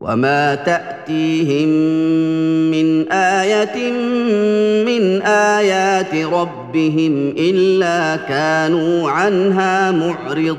وما تاتيهم من إيه من ايات ربهم الا كانوا عنها معرضين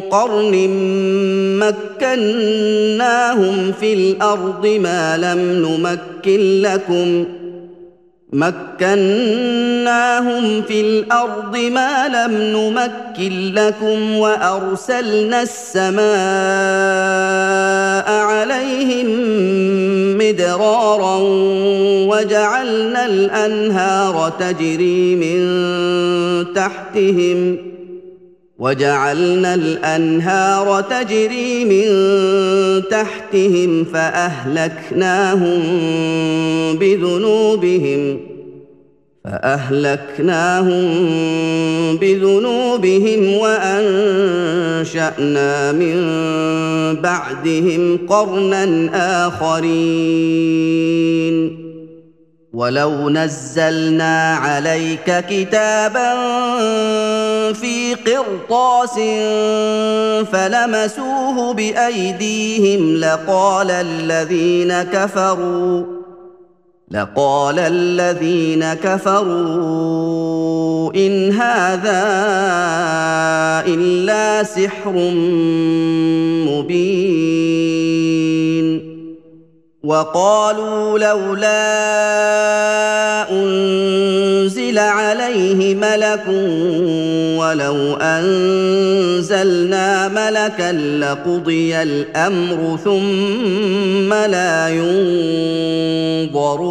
قرن مكناهم في الأرض ما لم نمكن لكم. مكناهم في الأرض ما لم نمكن لكم وأرسلنا السماء عليهم مدرارا وجعلنا الأنهار تجري من تحتهم. وجعلنا الأنهار تجري من تحتهم فأهلكناهم بذنوبهم فأهلكناهم بذنوبهم وأنشأنا من بعدهم قرنا آخرين ولو نزلنا عليك كتابا في قرطاس فلمسوه بايديهم لقال الذين كفروا لقال الذين كفروا ان هذا الا سحر مبين وقالوا لولا أنزل عليه ملك ولو أنزلنا ملكا لقضي الأمر ثم لا ينظرون.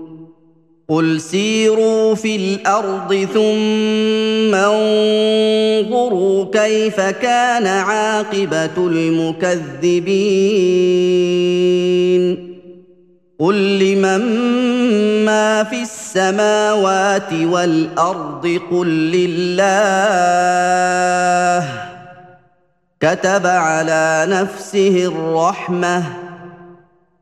قل سيروا في الأرض ثم انظروا كيف كان عاقبه المكذبين قل لمن ما في السماوات والارض قل لله كتب على نفسه الرحمه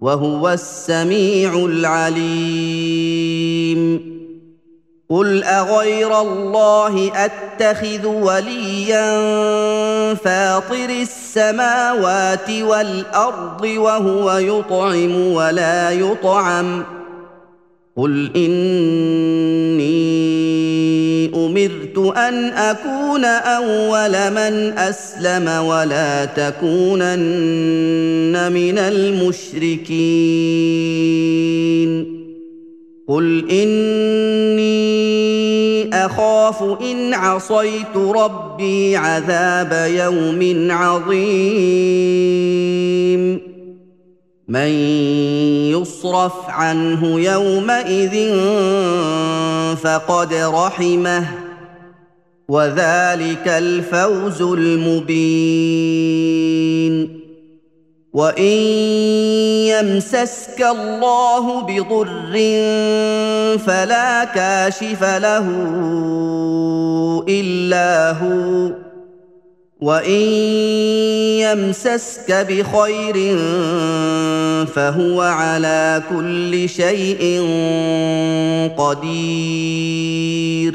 وهو السميع العليم. قل أغير الله أتخذ وليا فاطر السماوات والأرض وهو يطعم ولا يطعم. قل اني امرت ان اكون اول من اسلم ولا تكونن من المشركين قل اني اخاف ان عصيت ربي عذاب يوم عظيم من يصرف عنه يومئذ فقد رحمه وذلك الفوز المبين. وإن يمسسك الله بضر فلا كاشف له إلا هو. وان يمسسك بخير فهو على كل شيء قدير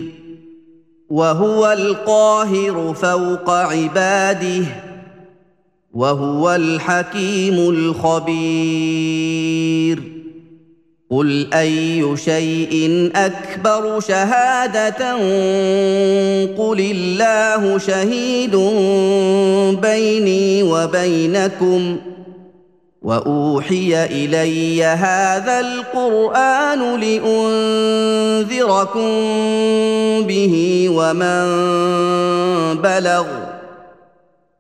وهو القاهر فوق عباده وهو الحكيم الخبير قل اي شيء اكبر شهاده قل الله شهيد بيني وبينكم واوحي الي هذا القران لانذركم به ومن بلغ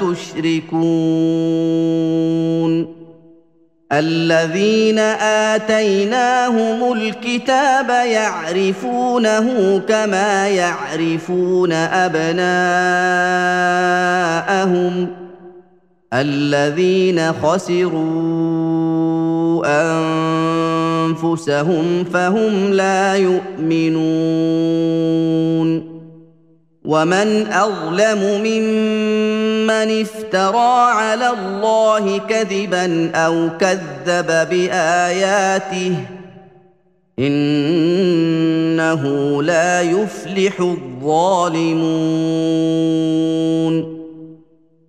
تشركون الذين آتيناهم الكتاب يعرفونه كما يعرفون أبناءهم الذين خسروا أنفسهم فهم لا يؤمنون ومن اظلم ممن افترى على الله كذبا أو كذب باياته انه لا يفلح الظالمون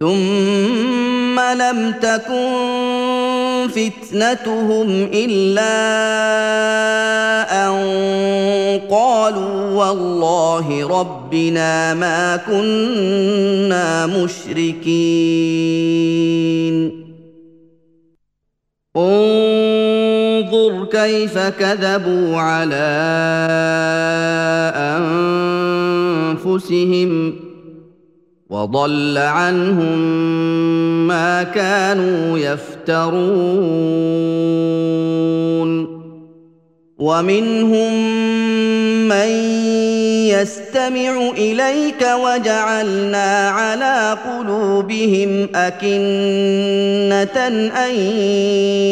ثم لم تكن فتنتهم إلا أن قالوا والله ربنا ما كنا مشركين. انظر كيف كذبوا على أنفسهم. وضل عنهم ما كانوا يفترون. ومنهم من يستمع إليك وجعلنا على قلوبهم أكنة أن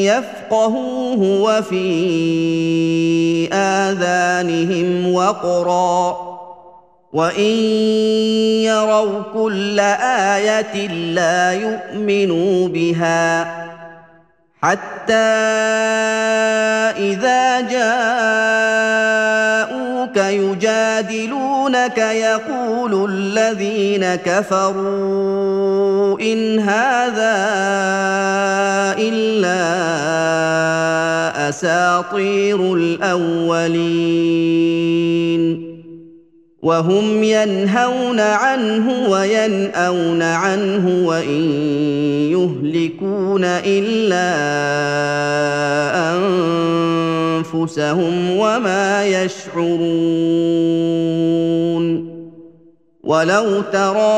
يفقهوه وفي آذانهم وقرا. وان يروا كل إيه لا يؤمنوا بها حتى اذا جاءوك يجادلونك يقول الذين كفروا ان هذا الا اساطير الاولين وهم ينهون عنه وينأون عنه وإن يهلكون إلا أنفسهم وما يشعرون. ولو ترى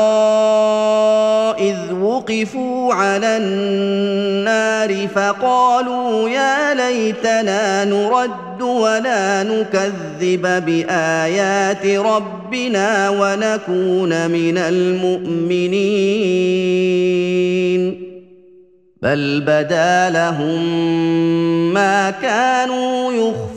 إذ وقفوا على النار فقالوا يا ليتنا نرد ولا نكذب بآيات ربنا ونكون من المؤمنين. بل بدا لهم ما كانوا يخفون.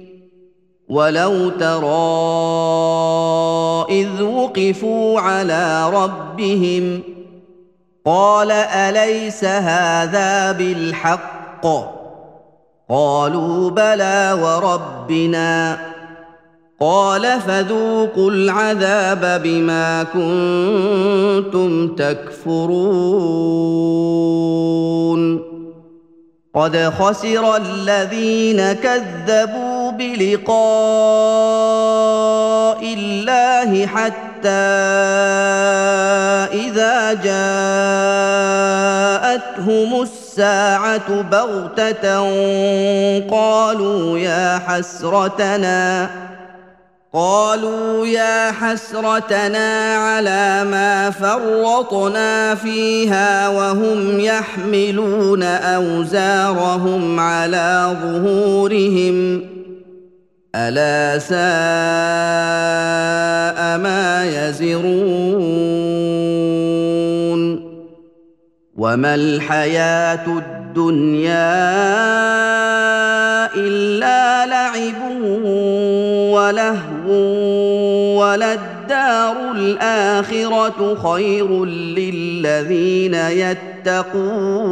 ولو ترى اذ وقفوا على ربهم قال اليس هذا بالحق قالوا بلى وربنا قال فذوقوا العذاب بما كنتم تكفرون قد خسر الذين كذبوا بلقاء الله حتى إذا جاءتهم الساعة بغتة قالوا يا حسرتنا قالوا يا حسرتنا على ما فرطنا فيها وهم يحملون أوزارهم على ظهورهم. ألا ساء ما يزرون وما الحياة الدنيا إلا لعب ولهو وللدار الآخرة خير للذين يتقون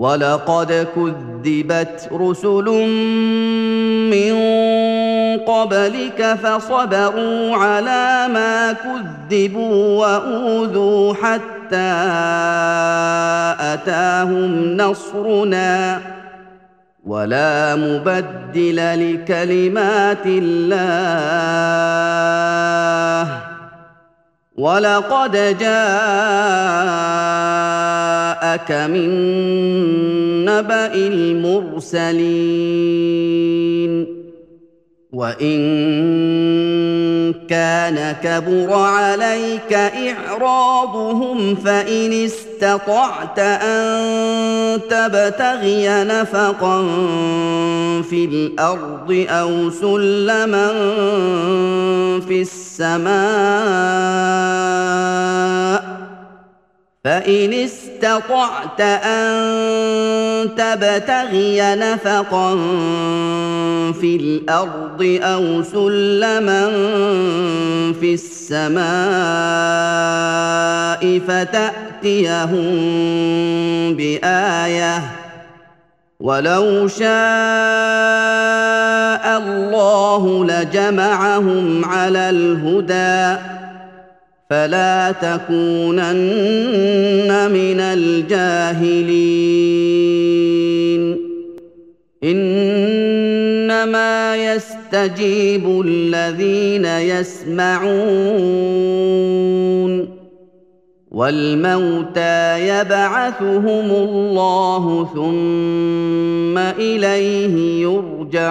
ولقد كذبت رسل من قبلك فصبروا على ما كذبوا وأوذوا حتى أتاهم نصرنا. ولا مبدل لكلمات الله. ولقد جاءك من نبا المرسلين وان كان كبر عليك اعراضهم فان استطعت ان تبتغي نفقا في الأرض أو سلما في السماء فان استطعت ان تبتغي نفقا في الأرض أو سلما في السماء فتاتيهم بايه ولو شاء الله لجمعهم على الهدى فلا تكونن من الجاهلين. إنما يستجيب الذين يسمعون. والموتى يبعثهم الله ثم إليه يرجعون.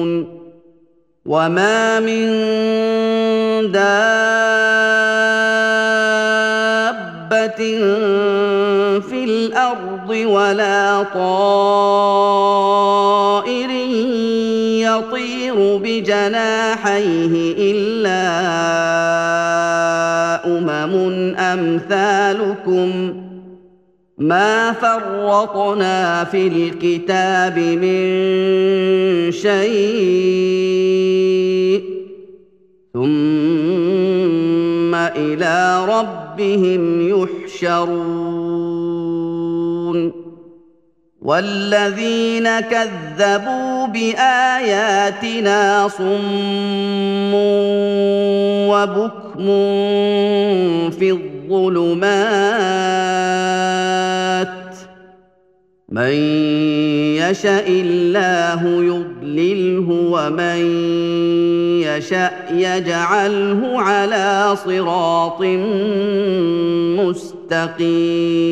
وما من دابه في الأرض ولا طائر يطير بجناحيه الا امم امثالكم ما فرطنا في الكتاب من شيء ثم إلى ربهم يحشرون والذين كذبوا باياتنا صم وبكم في الظلمات من يشاء الله يضلله ومن يشاء يجعله على صراط مستقيم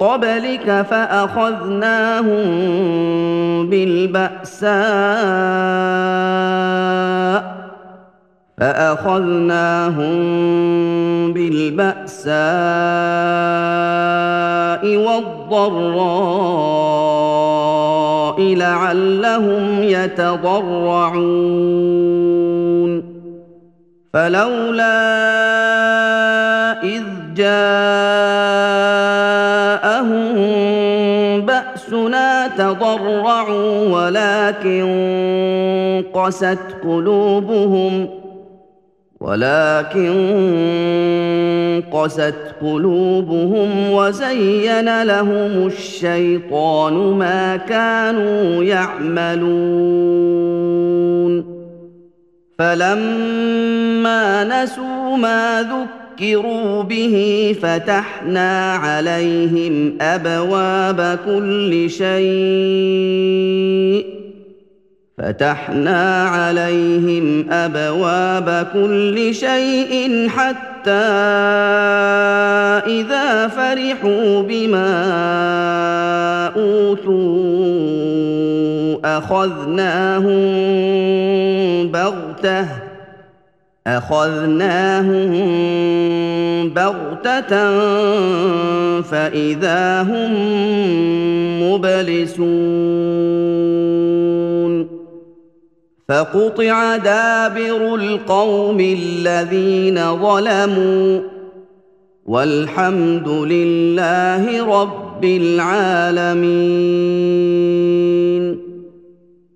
قبلك فأخذناهم بالبأساء فأخذناهم بالبأساء والضراء لعلهم يتضرعون. فلولا إذ جاءهم تضرعوا ولكن قست قلوبهم ولكن قست قلوبهم وزين لهم الشيطان ما كانوا يعملون فلما نسوا ما ذكروا به فتحنا عليهم ابواب كل شيء فتحنا عليهم ابواب كل شيء حتى اذا فرحوا بما اوتوا اخذناهم بغته أخذناهم بغتة فإذا هم مبلسون. فقطع دابر القوم الذين ظلموا. والحمد لله رب العالمين.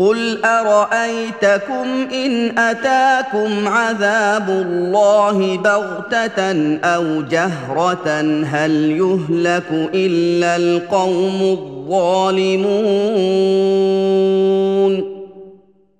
قل ارايتكم ان اتاكم عذاب الله بغته أو جهره هل يهلك الا القوم الظالمون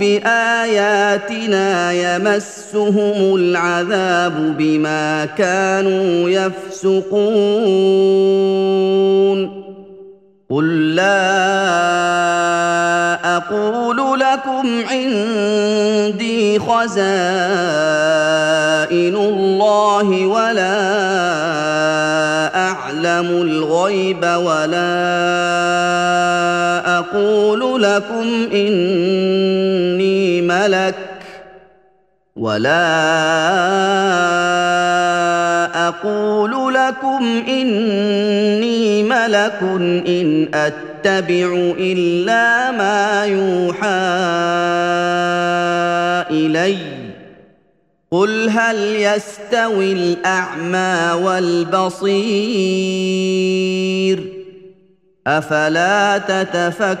بآياتنا يمسهم العذاب بما كانوا يفسقون. قل لا أقول لكم عندي خزائن الله ولا اعلم الغيب ولا أقول لكم اني ملك ولا أقول لكم إني ملك إن أتبع إلا ما يوحى إلي. قل هل يستوي الأعمى والبصير؟ أفلا تتفكرون؟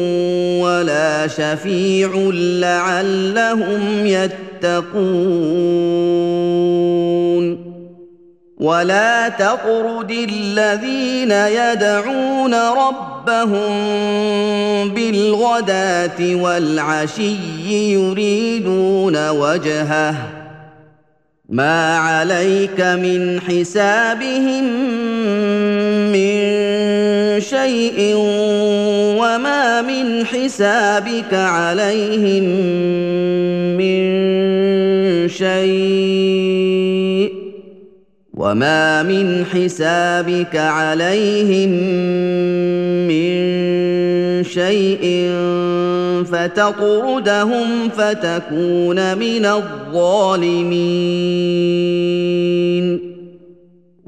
شفيع لعلهم يتقون. ولا تطرد الذين يدعون ربهم بالغداة والعشي يريدون وجهه. ما عليك من حسابهم من شيء وما من حسابك عليهم من شيء وما من حسابك عليهم من شيء فتطردهم فتكون من الظالمين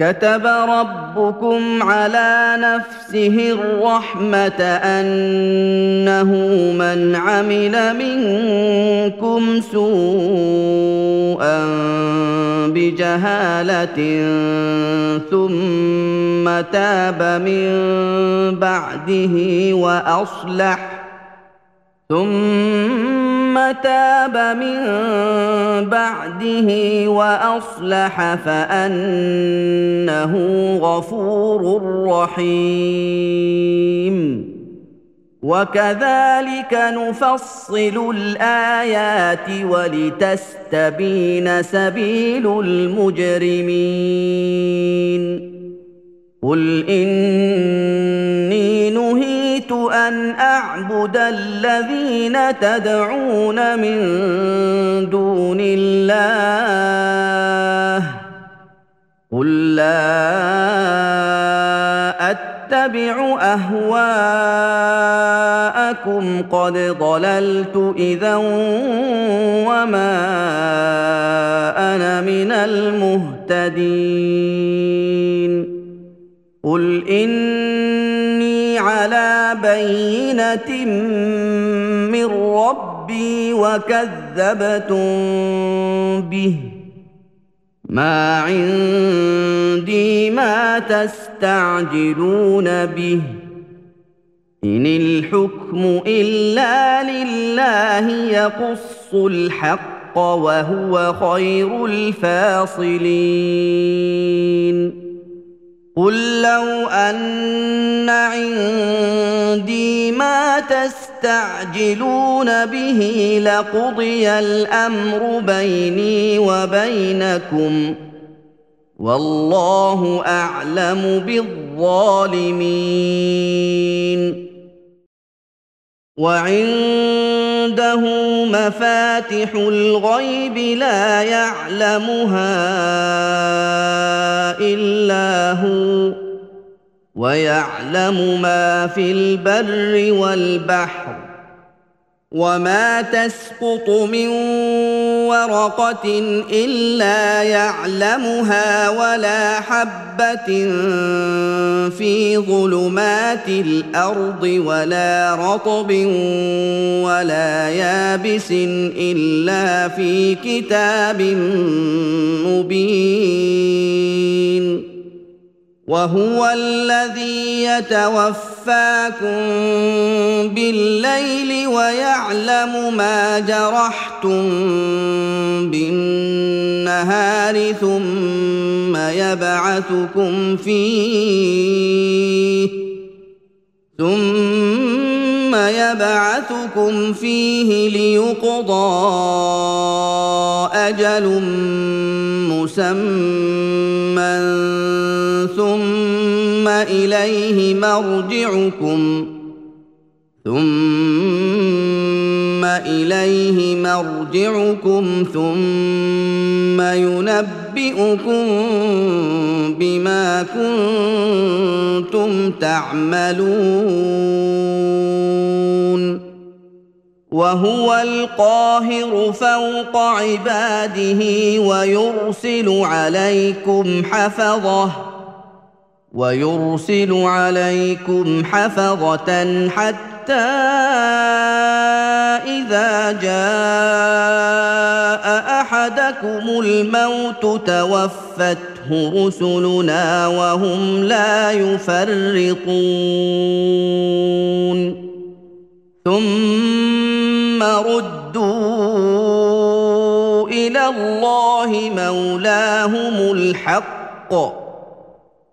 كتب ربكم على نفسه الرحمة أنه من عمل منكم سوءا بجهالة ثم تاب من بعده وأصلح ثم تاب من بعده وأصلح فأنه غفور رحيم. وكذلك نفصل الآيات ولتستبين سبيل المجرمين. قل اني نهيت ان اعبد الذين تدعون من دون الله قل لا اتبع اهواءكم قد ضللت اذا وما أنا من المهتدين قل اني على بينه من ربي وكذبتم به ما عندي ما تستعجلون به ان الحكم الا لله يقص الحق وهو خير الفاصلين قل لو ان عندي ما تستعجلون به لقضي الامر بيني وبينكم والله اعلم بالظالمين. وعنده مفاتح الغيب لا يعلمها إلا هو ويعلم ما في البر والبحر وما تسقط من ورقة إلا يعلمها ولا حبة في ظلمات الأرض ولا رطب ولا يابس إلا في كتاب مبين. وهو الذي يتوفاكم بالليل ويعلم ما جرحتم بالنهار ثم يبعثكم فيه ثم يبعثكم فيه ليقضى أجل مسمى ثم إليه مرجعكم ثم إليه مرجعكم ثم ينبئكم بما كنتم تعملون وهو القاهر فوق عباده ويرسل عليكم حفظه ويرسل عليكم حفظة حتى إذا جاء أحدكم الموت توفته رسلنا وهم لا يفرطون ثم ردوا إلى الله مولاهم الحق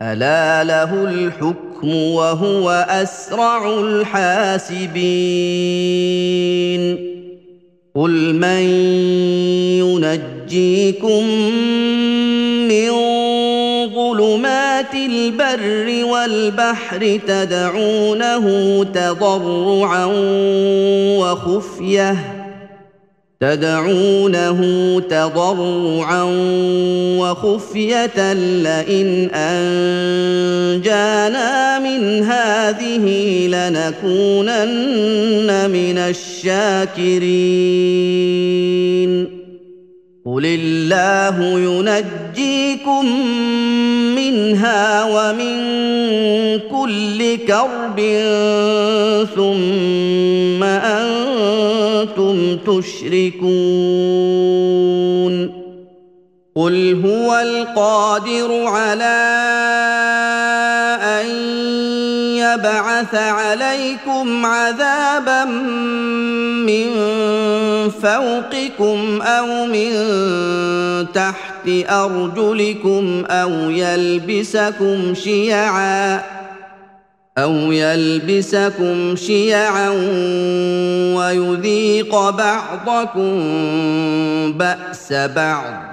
الا له الحكم وهو اسرع الحاسبين قل من ينجيكم البر والبحر تدعونه تضرعا وخفية. تدعونه تضرعا وخفية لئن أنجانا من هذه لنكونن من الشاكرين. قل الله ينجيكم منها ومن كل كرب ثم أنتم تشركون قل هو القادر على ان يبعث عليكم عذابا من فوقكم أو من تحت أرجلكم أو يلبسكم شيعا أو يلبسكم شيعا ويذيق بعضكم بأس بعض.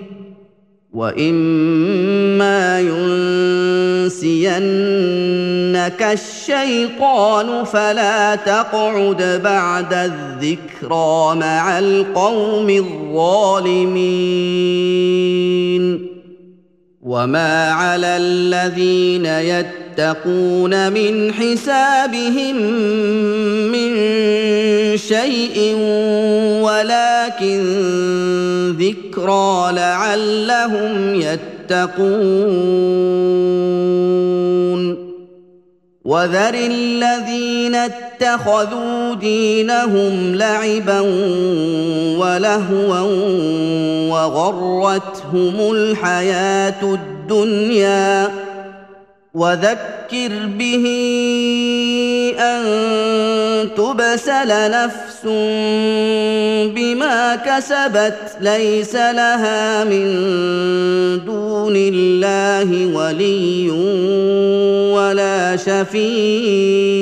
واما ينسينك الشيطان فلا تقعد بعد الذكرى مع القوم الظالمين وما على الذين يتقون من حسابهم من شيء ولكن ذكرى لعلهم يتقون. وذر الذين اتخذوا دينهم لعبا ولهوا وغرتهم الحياة الدنيا وذكر به أن تبسل نفس بما كسبت ليس لها من دون الله ولي ولا شفيع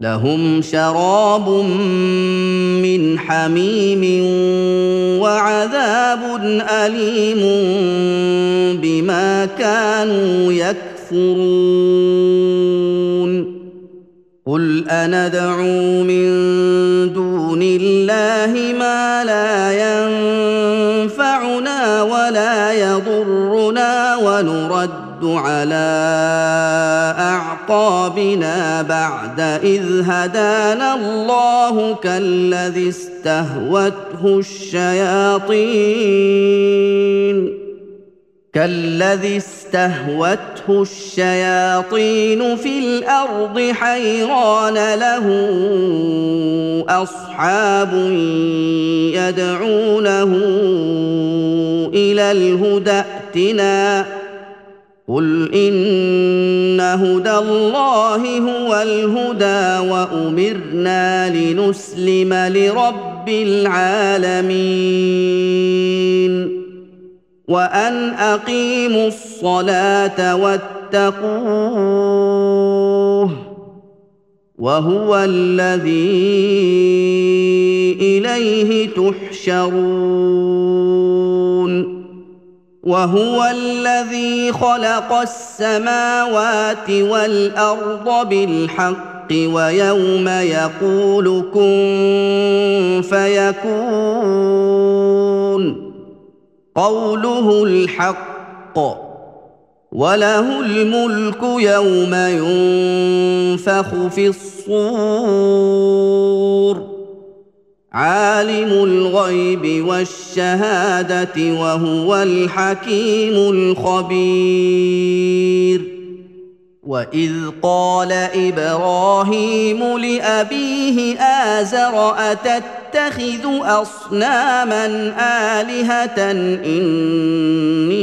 لهم شراب من حميم وعذاب أليم بما كانوا يكفرون. قل أندعو من دون الله ما لا ينفعنا ولا يضرنا ونرد على أعقابنا بعد إذ هدانا الله كالذي استهوته الشياطين. كالذي استهوته الشياطين في الأرض حيران له أصحاب يدعونه إلى الهدى ائتنا قل ان هدى الله هو الهدى وامرنا لنسلم لرب العالمين وان اقيموا الصلاه واتقوه وهو الذي اليه تحشرون وهو الذي خلق السماوات والأرض بالحق ويوم يقول كن فيكون قوله الحق وله الملك يوم ينفخ في الصور عالم الغيب والشهادة وهو الحكيم الخبير. وإذ قال إبراهيم لأبيه آزر أتتخذ أصناما آلهة إني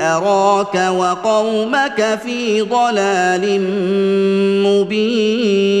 أراك وقومك في ضلال مبين.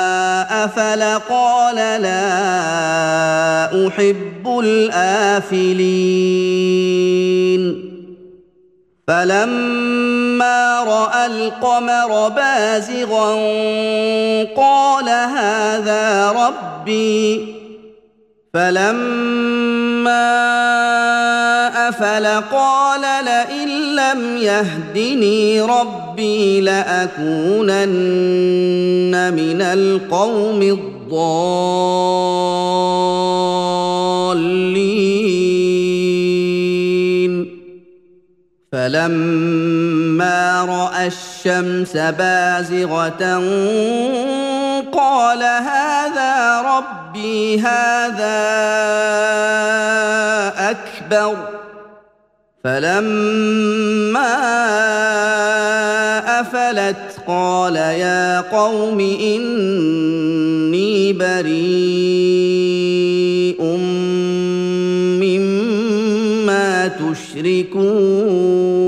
افل قال لا أحب الآفلين. فلما رأى القمر بازغا قال هذا ربي. فلما أفل قال لئن لم يهدني ربي لأكونن من القوم الضالين. فلما رأى الشمس بازغة قال هذا ربي هذا أكبر. فلما أفلت قال يا قوم إني بريء مما تشركون.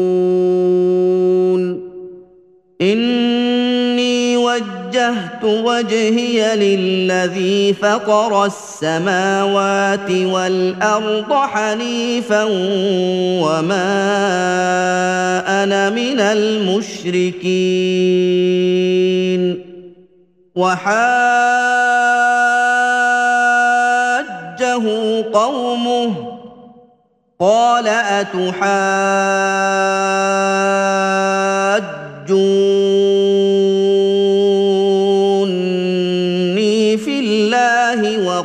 وجهت وجهي للذي فطر السماوات والارض حنيفا وما أنا من المشركين وحاجه قومه قال اتحاجوني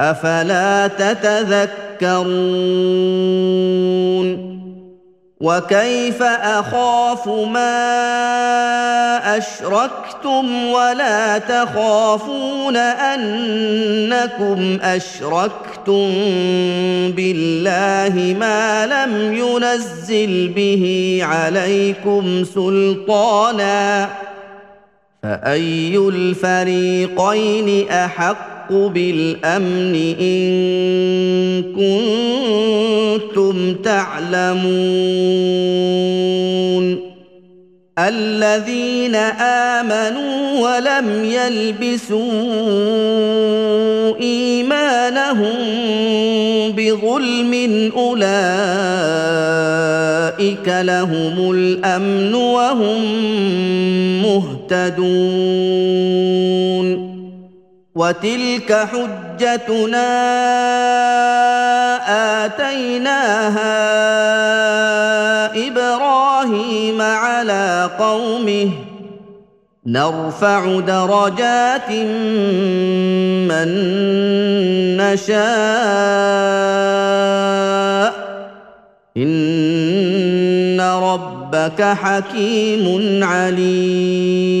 أفلا تتذكرون وكيف أخاف ما أشركتم ولا تخافون أنكم أشركتم بالله ما لم ينزل به عليكم سلطانا فأي الفريقين أحق بالأمن إن كنتم تعلمون الذين آمنوا ولم يلبسوا إيمانهم بظلم أولئك لهم الأمن وهم مهتدون وتلك حجتنا اتيناها إبراهيم على قومه نرفع درجات من نشاء ان ربك حكيم عليم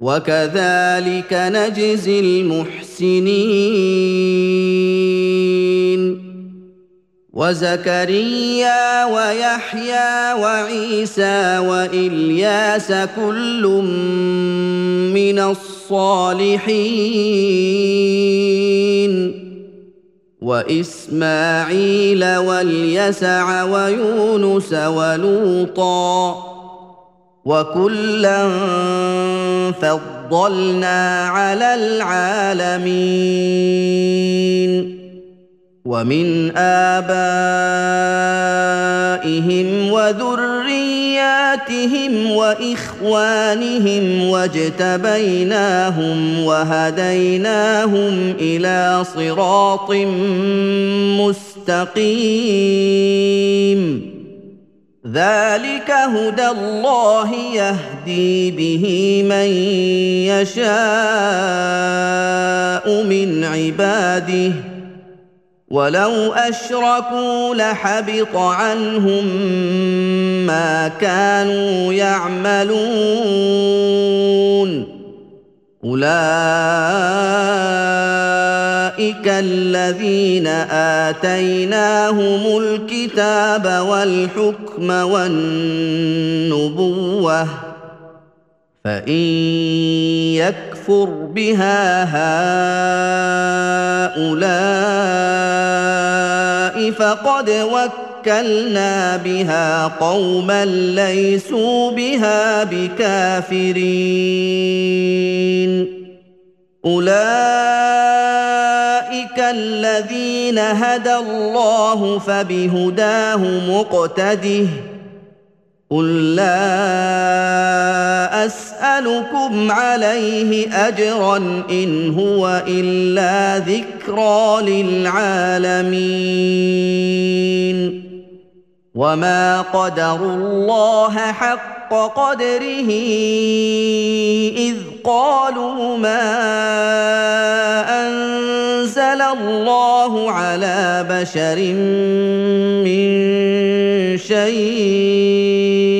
وكذلك نجزي المحسنين. وزكريا ويحيى وعيسى وإلياس كل من الصالحين. وإسماعيل واليسع ويونس ولوطا وكلا فضلنا على العالمين. ومن آبائهم وذرياتهم وإخوانهم واجتبيناهم وهديناهم إلى صراط مستقيم. ذلك هدى الله يهدي به من يشاء من عباده ولو اشركوا لحبط عنهم ما كانوا يعملون اولئك الذين اتيناهم الكتاب والحكم والنبوه فان يكفر بها هؤلاء فقد وكلنا بها قوما ليسوا بها بكافرين اولئك الذين هدى الله فبهداه مقتده قل لا اسالكم عليه اجرا ان هو الا ذكرى للعالمين وما قدروا الله حق قدره اذ قالوا ما انزل الله على بشر من شيء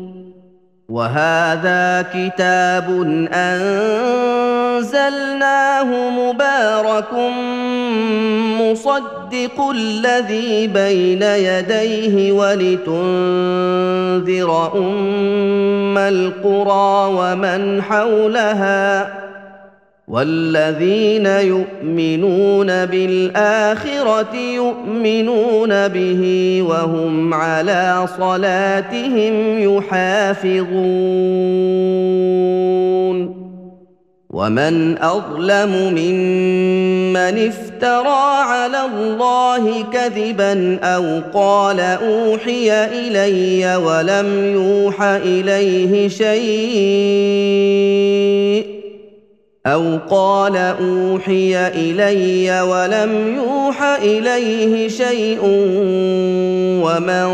وهذا كتاب أنزلناه مبارك مصدق الذي بين يديه ولتنذر أم القرى ومن حولها والذين يؤمنون بالآخرة يؤمنون به وهم على صلاتهم يحافظون. ومن أظلم ممن افترى على الله كذبا أو قال أوحي إلي ولم يوح إليه شيء أو قال اوحي الي ولم يوح اليه شيء ومن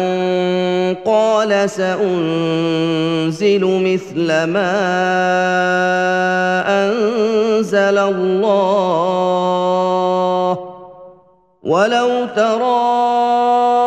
قال سانزل مثل ما انزل الله ولو ترى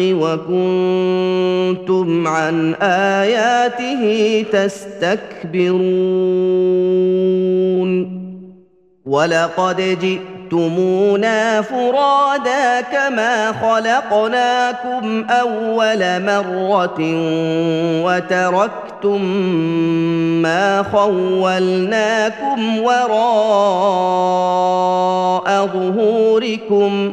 وكنتم عن آياته تستكبرون. ولقد جئتمونا فرادا كما خلقناكم أول مرة وتركتم ما خولناكم وراء ظهوركم.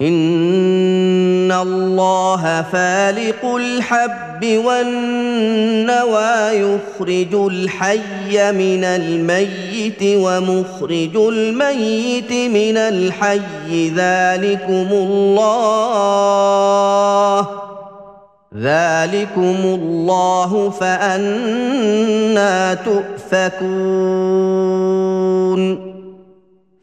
ان الله فالق الحب والنوى يخرج الحي من الميت ومخرج الميت من الحي. ذلكم الله ذلكم الله فأنا تؤفكون.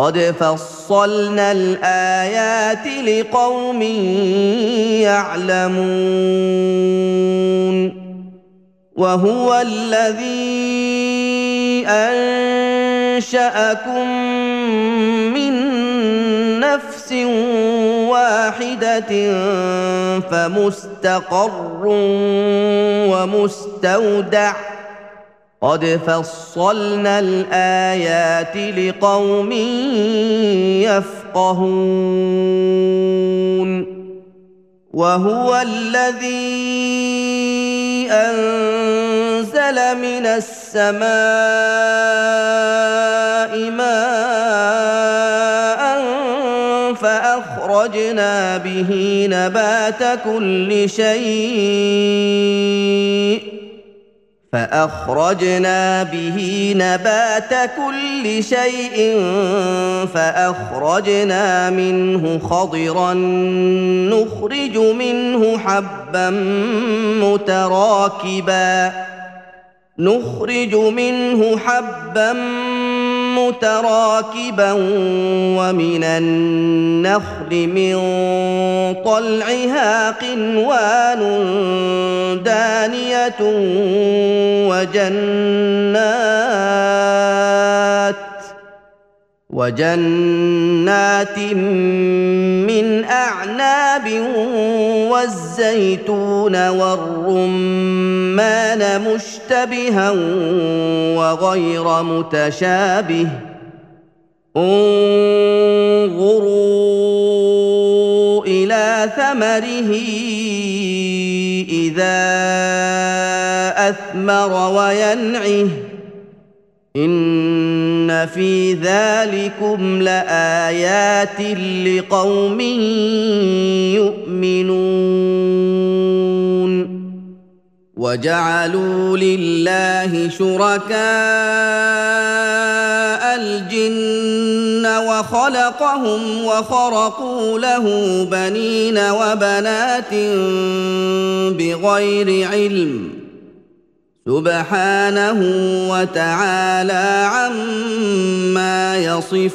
قد فصلنا الآيات لقوم يعلمون وهو الذي أنشأكم من نفس واحدة فمستقر ومستودع قد فصلنا الآيات لقوم يفقهون وهو الذي أنزل من السماء ماء فأخرجنا به نبات كل شيء فأخرجنا به نبات كل شيء فأخرجنا منه خضرا نخرج منه حبا متراكبا نخرج منه حبا متراكبا ومن النخل من طلعها قنوان دانية وجنات وجنات من أعناب والزيتون والرمان مشتبها وغير متشابه انظروا إلى ثمره إذا أثمر وينعه ان في ذلكم لايات لقوم يؤمنون وجعلوا لله شركاء الجن وخلقهم وخرقوا له بنين وبنات بغير علم سبحانه وتعالى عما يصفون.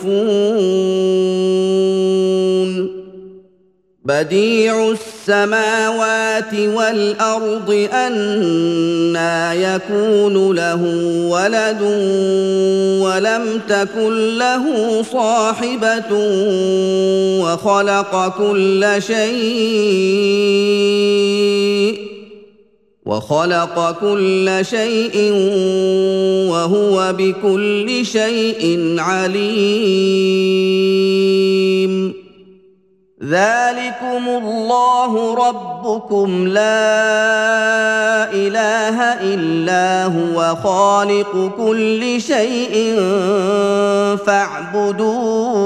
بديع السماوات والأرض انى يكون له ولد ولم تكن له صاحبة وخلق كل شيء. وخلق كل شيء وهو بكل شيء عليم. ذلكم الله ربكم لا إله إلا هو خالق كل شيء فاعبدوه.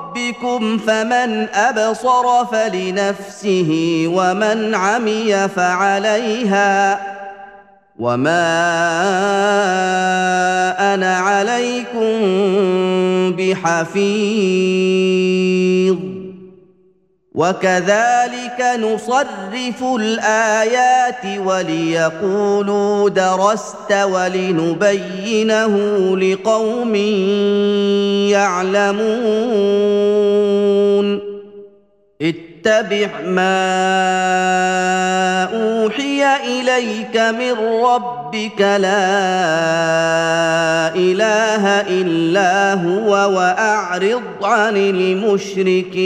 فمن أبصر فلنفسه ومن عمي فعليها وما أنا عليكم بحفيظ وكذلك نصرف الآيات وليقولوا درست ولنبينه لقوم يعلمون. اتبع ما أوحي إليك من ربك لا إله إلا هو وأعرض عن المشركين.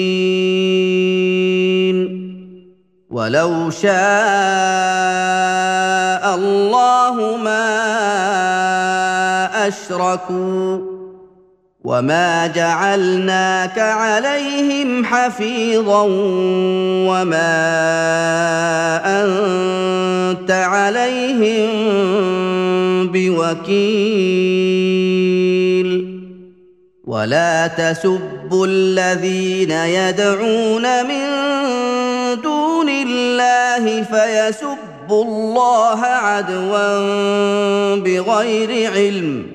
ولو شاء الله ما أشركوا. وما جعلناك عليهم حفيظا وما انت عليهم بوكيل ولا تسبوا الذين يدعون من دون الله فيسبوا الله عدوا بغير علم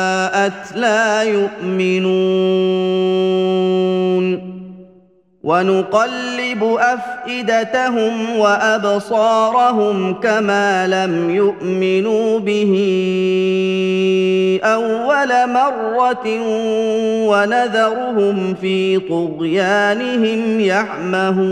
لا يؤمنون. ونقلب أفئدتهم وأبصارهم كما لم يؤمنوا به أول مرة ونذرهم في طغيانهم يعمهون.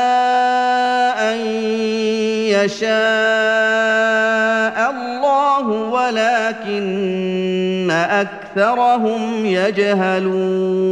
يشاء الله ولكن اكثرهم يجهلون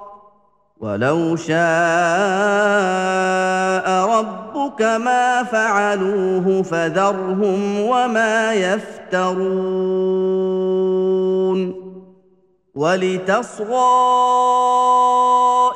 ولو شاء ربك ما فعلوه فذرهم وما يفترون. ولتصغى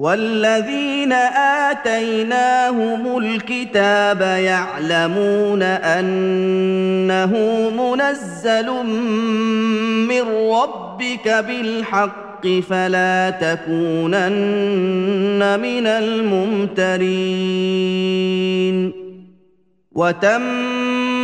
والذين آتيناهم الكتاب يعلمون أنه منزل من ربك بالحق فلا تكونن من الممترين.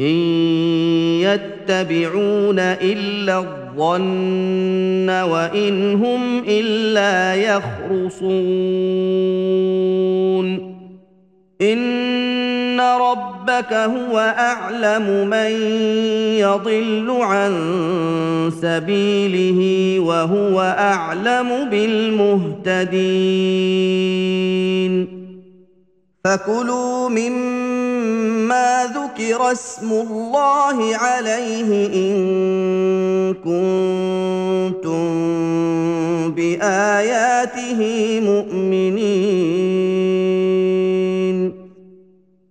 إن يتبعون إلا الظن وإن هم إلا يخرصون. إن ربك هو أعلم من يضل عن سبيله وهو أعلم بالمهتدين. فكلوا مما ذكر اسم الله عليه ان كنتم باياته مؤمنين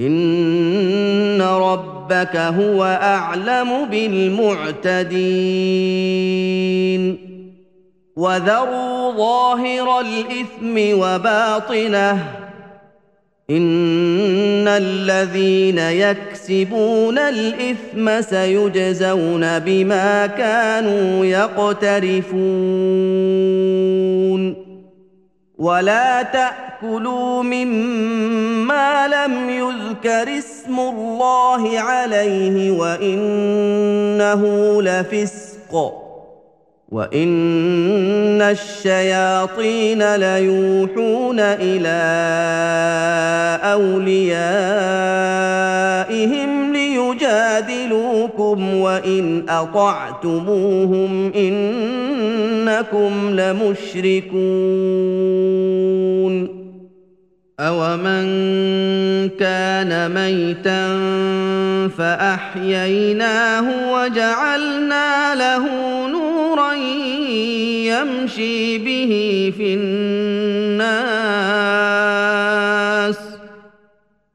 ان ربك هو اعلم بالمعتدين وذروا ظاهر الاثم وباطنه ان الذين يكسبون الاثم سيجزون بما كانوا يقترفون ولا تأكلوا مما لم يذكر اسم الله عليه وإنه لفسق وإن الشياطين ليوحون إلى أوليائهم ليجادلوكم وإن أطعتموهم إنكم لمشركون. أومن كان ميتا فأحييناه وجعلنا له نورا يمشي به في الناس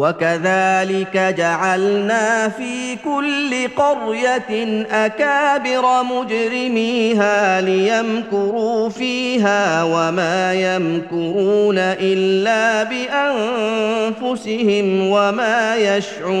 وكذلك جعلنا في كل قرية أكابر مجرميها ليمكروا فيها وما يمكرون إلا بأنفسهم وما يشعرون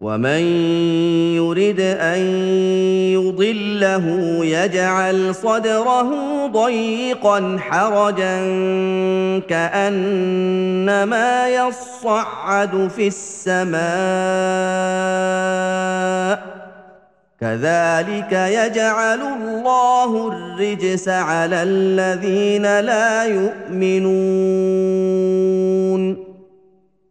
ومن يرد أن يضله يجعل صدره ضيقا حرجا كأنما يصعد في السماء كذلك يجعل الله الرجس على الذين لا يؤمنون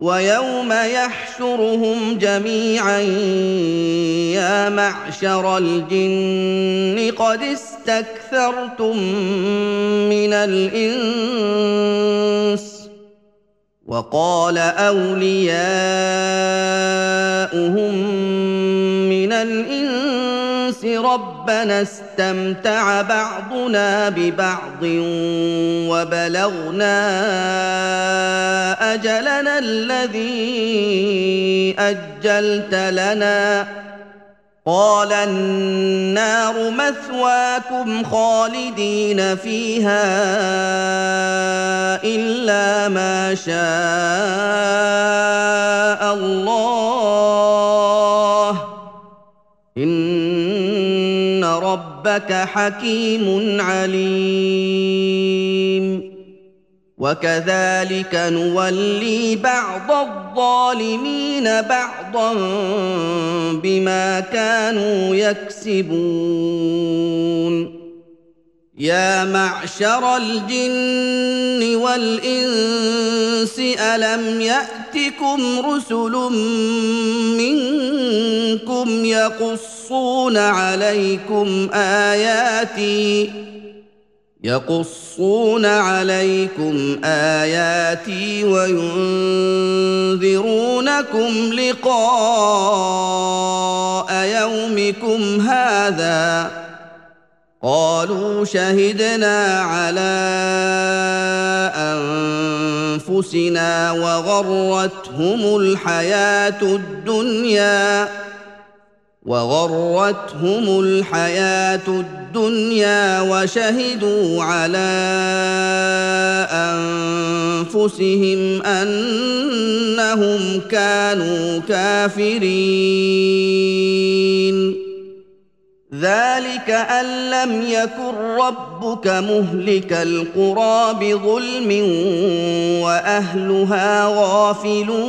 ويوم يحشرهم جميعا يا معشر الجن قد استكثرتم من الإنس. وقال أولياؤهم من الإنس ربنا استمتع بعضنا ببعض وبلغنا أجلنا الذي أجلت لنا. قال النار مثواكم خالدين فيها إلا ما شاء الله. ربك حكيم عليم. وكذلك نولي بعض الظالمين بعضا بما كانوا يكسبون. يا معشر الجن والإنس ألم يأتكم رسل منكم يقصون عليكم آياتي يقصون عليكم آياتي وينذرونكم لقاء يومكم هذا قالوا شهدنا على أنفسنا وغرتهم الحياة الدنيا وغرتهم الحياة الدنيا وشهدوا على أنفسهم أنهم كانوا كافرين. ذلك أن لم يكن ربك مهلك القرى بظلم وأهلها غافلون.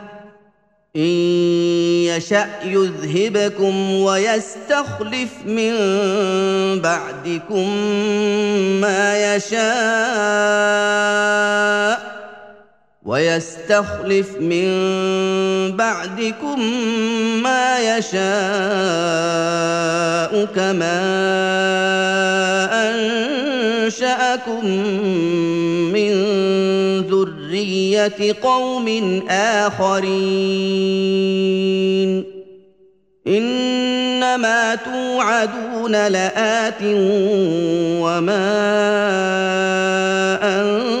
ان يشا يذهبكم ويستخلف من بعدكم ما يشاء ويستخلف من بعدكم ما يشاء كما أنشأكم من ذرية قوم آخرين. إنما توعدون لآت وما أنتم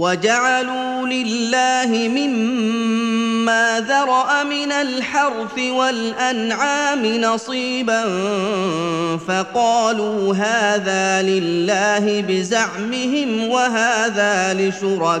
وجعلوا لله مما ذرأ من الحرث والأنعام نصيبا فقالوا هذا لله بزعمهم وهذا لشركائنا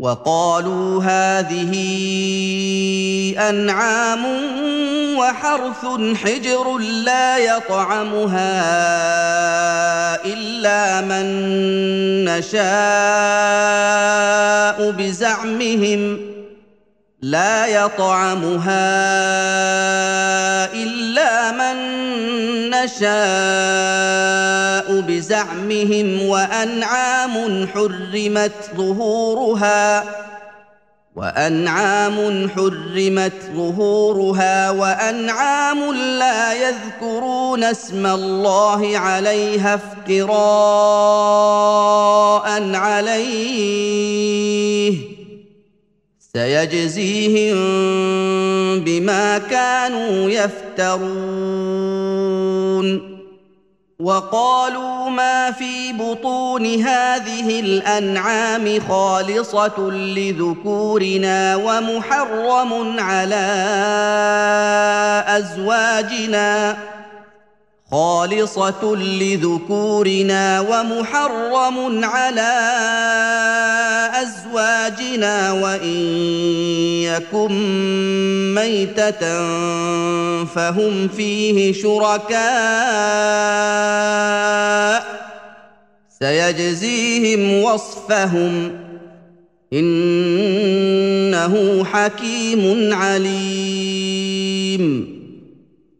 وقالوا هذه أنعام وحرث حجر لا يطعمها إلا من نشاء بزعمهم لا يطعمها إلا من نشاء بزعمهم وأنعام حرمت ظهورها وأنعام حرمت ظهورها وأنعام لا يذكرون اسم الله عليها افتراء عليه. سيجزيهم بما كانوا يفترون. وقالوا ما في بطون هذه الأنعام خالصة لذكورنا ومحرم على أزواجنا. خالصة لذكورنا ومحرم على أزواجنا وإن يكن ميتة فهم فيه شركاء سيجزيهم وصفهم إنه حكيم عليم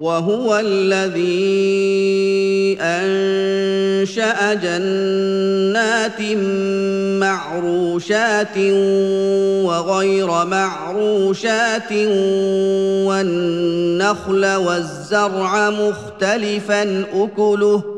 وهو الذي أنشأ جنات معروشات وغير معروشات والنخل والزرع مختلفا أكله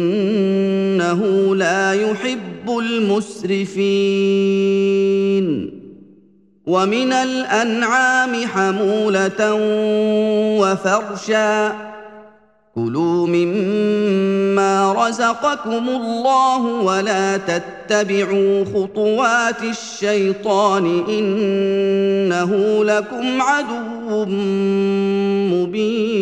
إنه لا يحب المسرفين. ومن الأنعام حمولة وفرشا. كلوا مما رزقكم الله ولا تتبعوا خطوات الشيطان إنه لكم عدو مبين.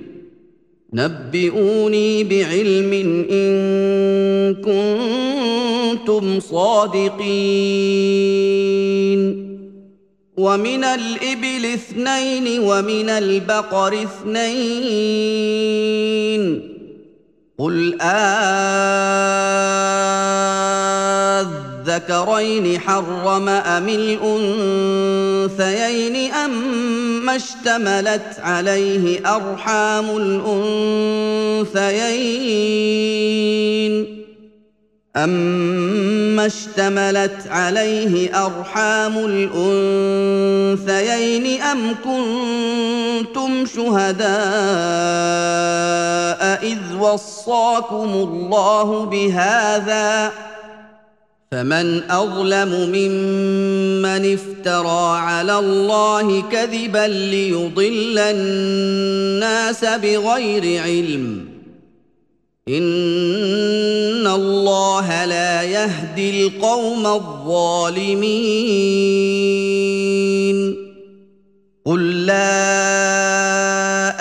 نبئوني بعلم إن كنتم صادقين. ومن الإبل اثنين ومن البقر اثنين. قل اذكرين حرم أم الأنثيين اما اشتملت عليه أرحام الأنثيين اما اشتملت عليه أرحام الأنثيين أم كنتم شهداء إذ وصاكم الله بهذا فمن أظلم ممن افترى على الله كذبا ليضل الناس بغير علم. إن الله لا يهدي القوم الظالمين. قل لا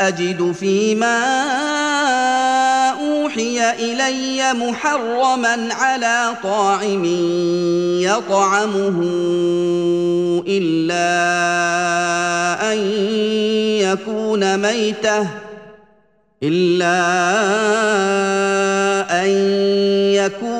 أجد فيما أوحي إلي محرما على طاعم يطعمه إلا أن يكون ميته إلا أن يكون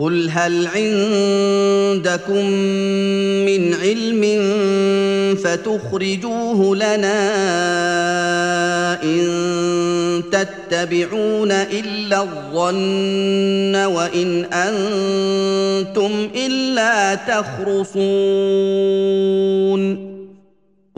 قل هل عندكم من علم فتخرجوه لنا ان تتبعون الا الظن وان أنتم الا تخرصون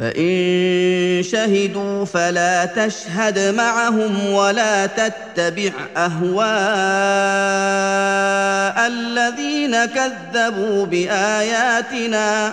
فإن شهدوا فلا تشهد معهم ولا تتبع أهواء الذين كذبوا بآياتنا.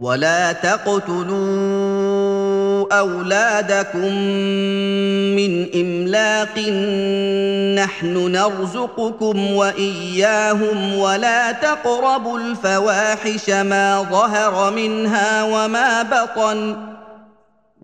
ولا تقتلوا اولادكم من املاق نحن نرزقكم واياهم ولا تقربوا الفواحش ما ظهر منها وما بطن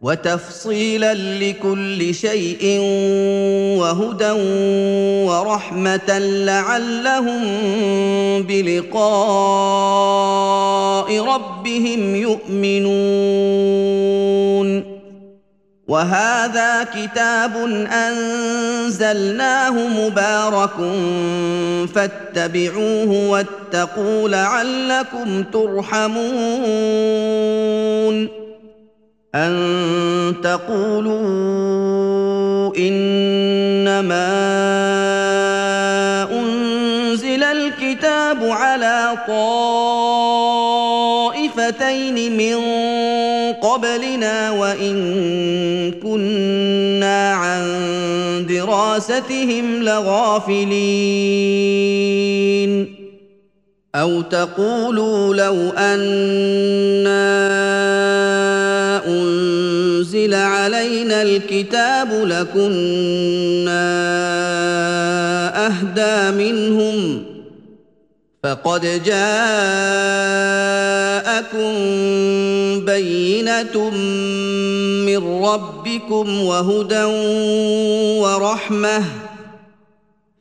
وتفصيلا لكل شيء وهدى ورحمة لعلهم بلقاء ربهم يؤمنون. وهذا كتاب أنزلناه مبارك فاتبعوه واتقوا لعلكم ترحمون. أن تقولوا إنما أنزل الكتاب على طائفتين من قبلنا وإن كنا عن دراستهم لغافلين. أو تقولوا لو أنا أنزل علينا الكتاب لكنا أهدى منهم فقد جاءكم بينة من ربكم وهدى ورحمة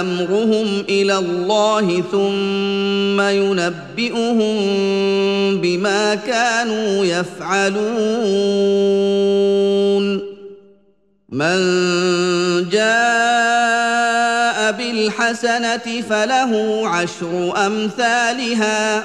أمرهم إلى الله ثم ينبئهم بما كانوا يفعلون. من جاء بالحسنة فله عشر أمثالها.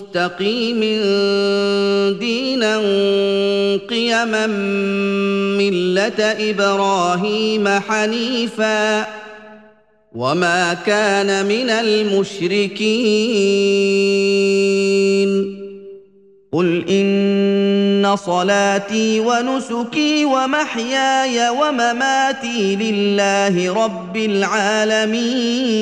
مستقيم دينا قيما ملة إبراهيم حنيفا وما كان من المشركين قل إن صلاتي ونسكي ومحياي ومماتي لله رب العالمين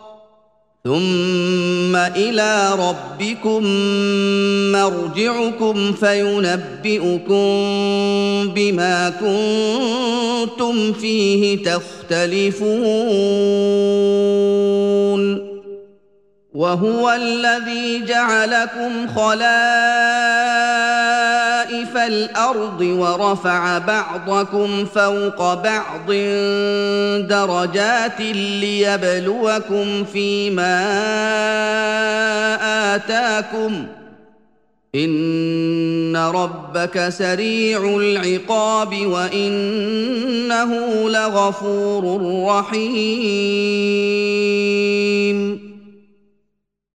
ثم إلى ربكم مرجعكم فينبئكم بما كنتم فيه تختلفون. وهو الذي جعلكم خلائف الأرض ورفع بعضكم فوق بعض درجات ليبلوكم فيما آتاكم. إن ربك سريع العقاب وإنه لغفور رحيم.